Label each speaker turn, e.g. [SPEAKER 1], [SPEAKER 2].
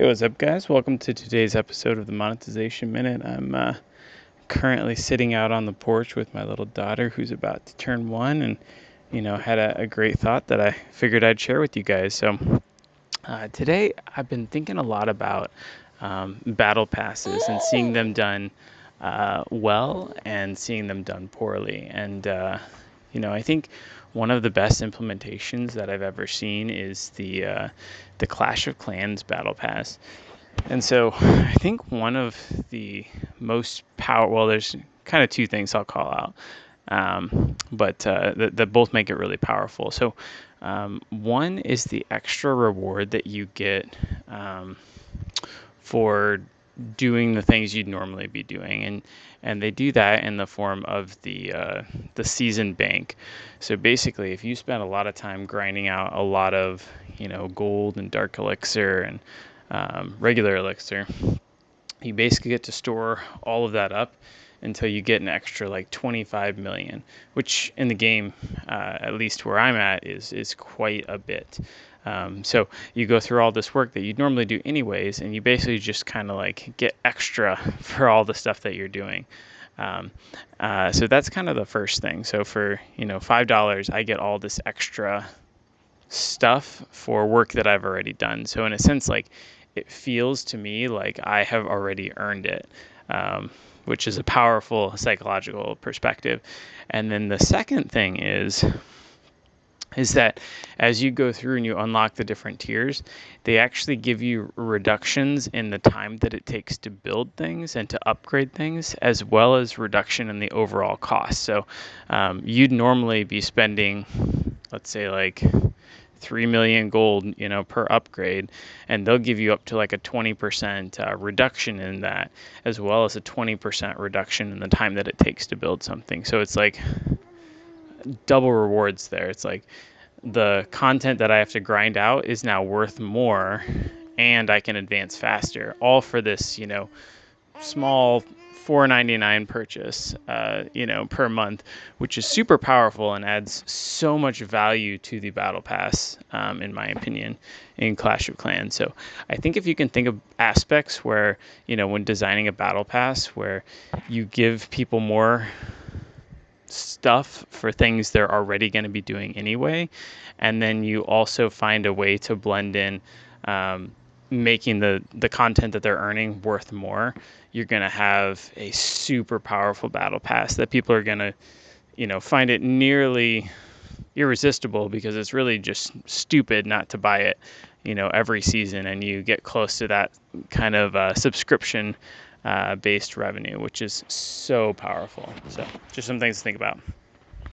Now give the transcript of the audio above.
[SPEAKER 1] Hey, what's up, guys? Welcome to today's episode of the Monetization Minute. I'm uh, currently sitting out on the porch with my little daughter who's about to turn one, and you know, had a, a great thought that I figured I'd share with you guys. So, uh, today I've been thinking a lot about um, battle passes and seeing them done uh, well and seeing them done poorly. And, uh, you know, I think one of the best implementations that I've ever seen is the uh, the Clash of Clans Battle Pass. And so I think one of the most power well, there's kind of two things I'll call out, um, but uh, that, that both make it really powerful. So um, one is the extra reward that you get um, for doing the things you'd normally be doing, and and they do that in the form of the uh, the season bank. So basically, if you spend a lot of time grinding out a lot of you know gold and dark elixir and um, regular elixir, you basically get to store all of that up until you get an extra like 25 million, which in the game, uh, at least where I'm at, is is quite a bit. Um, so you go through all this work that you'd normally do anyways, and you basically just kind of like get extra for all the stuff that you're doing. Um, uh, so that's kind of the first thing. So for you know five dollars, I get all this extra stuff for work that I've already done. So in a sense, like it feels to me like I have already earned it. Um, which is a powerful psychological perspective. And then the second thing is is that as you go through and you unlock the different tiers, they actually give you reductions in the time that it takes to build things and to upgrade things, as well as reduction in the overall cost. So um, you'd normally be spending, let's say, like 3 million gold you know per upgrade and they'll give you up to like a 20% uh, reduction in that as well as a 20% reduction in the time that it takes to build something so it's like double rewards there it's like the content that i have to grind out is now worth more and i can advance faster all for this you know small 4.99 purchase, uh, you know, per month, which is super powerful and adds so much value to the battle pass, um, in my opinion, in Clash of Clans. So I think if you can think of aspects where, you know, when designing a battle pass, where you give people more stuff for things they're already going to be doing anyway, and then you also find a way to blend in. Um, making the the content that they're earning worth more, you're going to have a super powerful battle pass that people are going to, you know, find it nearly irresistible because it's really just stupid not to buy it, you know, every season and you get close to that kind of uh, subscription uh, based revenue, which is so powerful. So, just some things to think about.